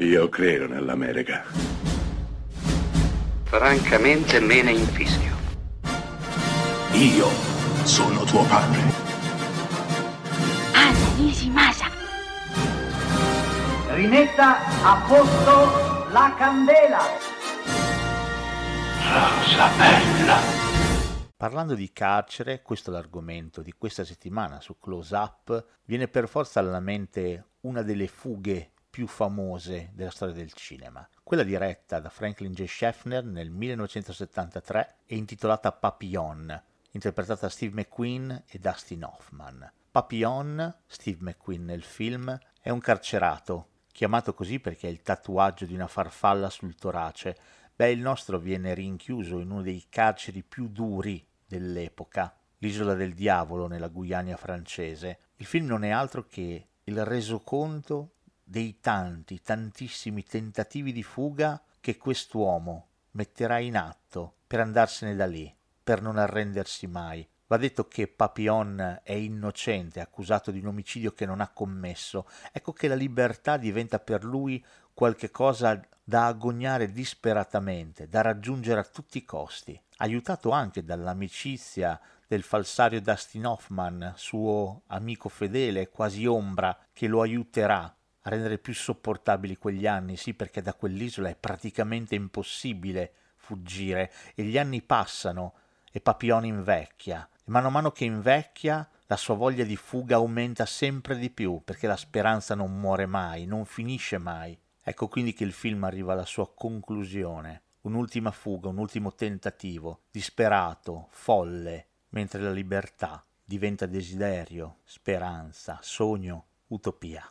Io credo nell'America. Francamente me ne infischio. Io sono tuo padre. Anna Nishimasa. Rimetta a posto la candela. Rosa bella. Parlando di carcere, questo è l'argomento di questa settimana su Close Up, viene per forza alla mente una delle fughe più famose della storia del cinema, quella diretta da Franklin J. Schaffner nel 1973 e intitolata Papillon, interpretata da Steve McQueen e Dustin Hoffman. Papillon, Steve McQueen nel film, è un carcerato, chiamato così perché ha il tatuaggio di una farfalla sul torace. Beh, il nostro viene rinchiuso in uno dei carceri più duri dell'epoca, l'isola del diavolo nella Guyana francese. Il film non è altro che il resoconto dei tanti, tantissimi tentativi di fuga che quest'uomo metterà in atto per andarsene da lì, per non arrendersi mai. Va detto che Papillon è innocente, accusato di un omicidio che non ha commesso. Ecco che la libertà diventa per lui qualche cosa da agognare disperatamente, da raggiungere a tutti i costi, aiutato anche dall'amicizia del falsario Dustin Hoffman, suo amico fedele, quasi ombra, che lo aiuterà a rendere più sopportabili quegli anni, sì, perché da quell'isola è praticamente impossibile fuggire e gli anni passano e Papillon invecchia e mano a mano che invecchia la sua voglia di fuga aumenta sempre di più perché la speranza non muore mai, non finisce mai. Ecco quindi che il film arriva alla sua conclusione, un'ultima fuga, un ultimo tentativo, disperato, folle, mentre la libertà diventa desiderio, speranza, sogno, utopia.